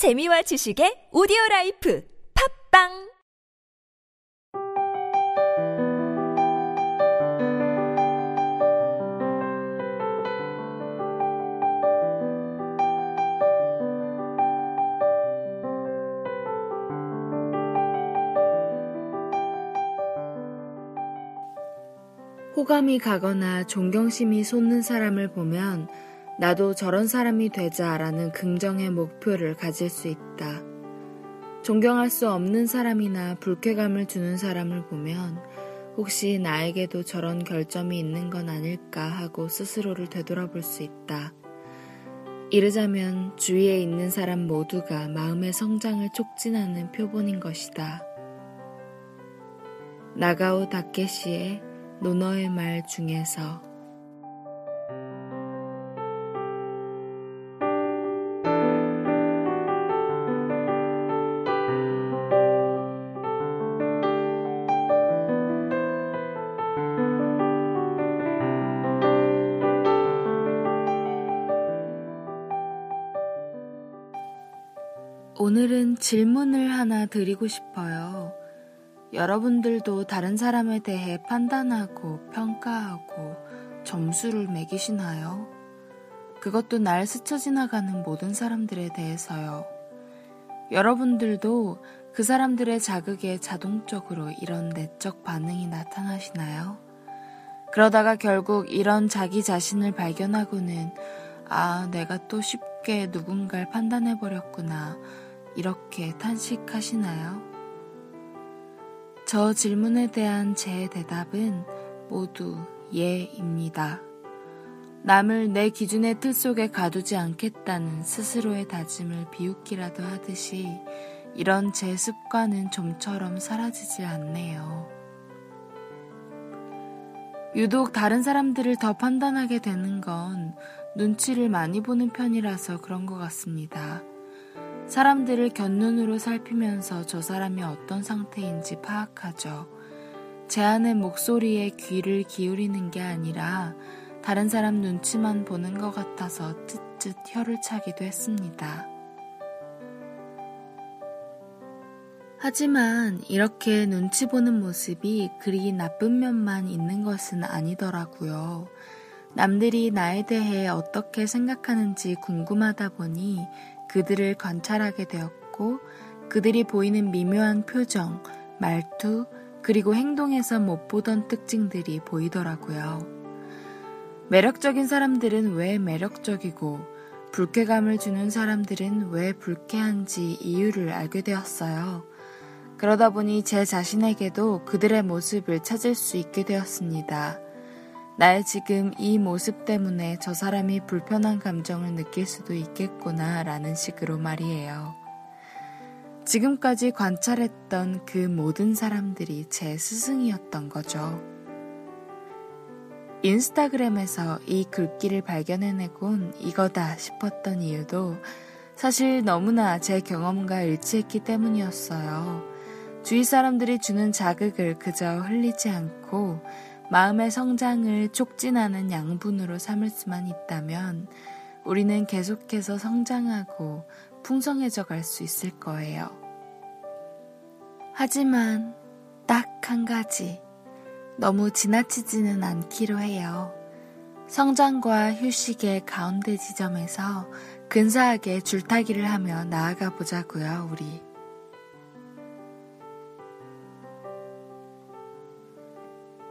재미와 지식의 오디오 라이프 팝빵! 호감이 가거나 존경심이 솟는 사람을 보면 나도 저런 사람이 되자라는 긍정의 목표를 가질 수 있다. 존경할 수 없는 사람이나 불쾌감을 주는 사람을 보면 혹시 나에게도 저런 결점이 있는 건 아닐까 하고 스스로를 되돌아볼 수 있다. 이르자면 주위에 있는 사람 모두가 마음의 성장을 촉진하는 표본인 것이다. 나가오 다케시의 노너의 말 중에서 오늘은 질문을 하나 드리고 싶어요. 여러분들도 다른 사람에 대해 판단하고 평가하고 점수를 매기시나요? 그것도 날 스쳐 지나가는 모든 사람들에 대해서요. 여러분들도 그 사람들의 자극에 자동적으로 이런 내적 반응이 나타나시나요? 그러다가 결국 이런 자기 자신을 발견하고는 아, 내가 또 쉽게 누군가를 판단해버렸구나. 이렇게 탄식하시나요? 저 질문에 대한 제 대답은 모두 예입니다. 남을 내 기준의 틀 속에 가두지 않겠다는 스스로의 다짐을 비웃기라도 하듯이 이런 제 습관은 좀처럼 사라지질 않네요. 유독 다른 사람들을 더 판단하게 되는 건 눈치를 많이 보는 편이라서 그런 것 같습니다. 사람들을 곁눈으로 살피면서 저 사람이 어떤 상태인지 파악하죠. 제 안의 목소리에 귀를 기울이는 게 아니라 다른 사람 눈치만 보는 것 같아서 쯧쯧 혀를 차기도 했습니다. 하지만 이렇게 눈치 보는 모습이 그리 나쁜 면만 있는 것은 아니더라고요. 남들이 나에 대해 어떻게 생각하는지 궁금하다 보니 그들을 관찰하게 되었고 그들이 보이는 미묘한 표정, 말투, 그리고 행동에서 못 보던 특징들이 보이더라고요. 매력적인 사람들은 왜 매력적이고 불쾌감을 주는 사람들은 왜 불쾌한지 이유를 알게 되었어요. 그러다 보니 제 자신에게도 그들의 모습을 찾을 수 있게 되었습니다. 나의 지금 이 모습 때문에 저 사람이 불편한 감정을 느낄 수도 있겠구나 라는 식으로 말이에요. 지금까지 관찰했던 그 모든 사람들이 제 스승이었던 거죠. 인스타그램에서 이 글귀를 발견해내곤 이거다 싶었던 이유도 사실 너무나 제 경험과 일치했기 때문이었어요. 주위 사람들이 주는 자극을 그저 흘리지 않고 마음의 성장을 촉진하는 양분으로 삼을 수만 있다면 우리는 계속해서 성장하고 풍성해져 갈 수 있을 거예요. 하지만 딱 한 가지. 너무 지나치지는 않기로 해요. 성장과 휴식의 가운데 지점에서 근사하게 줄타기를 하며 나아가 보자고요, 우리.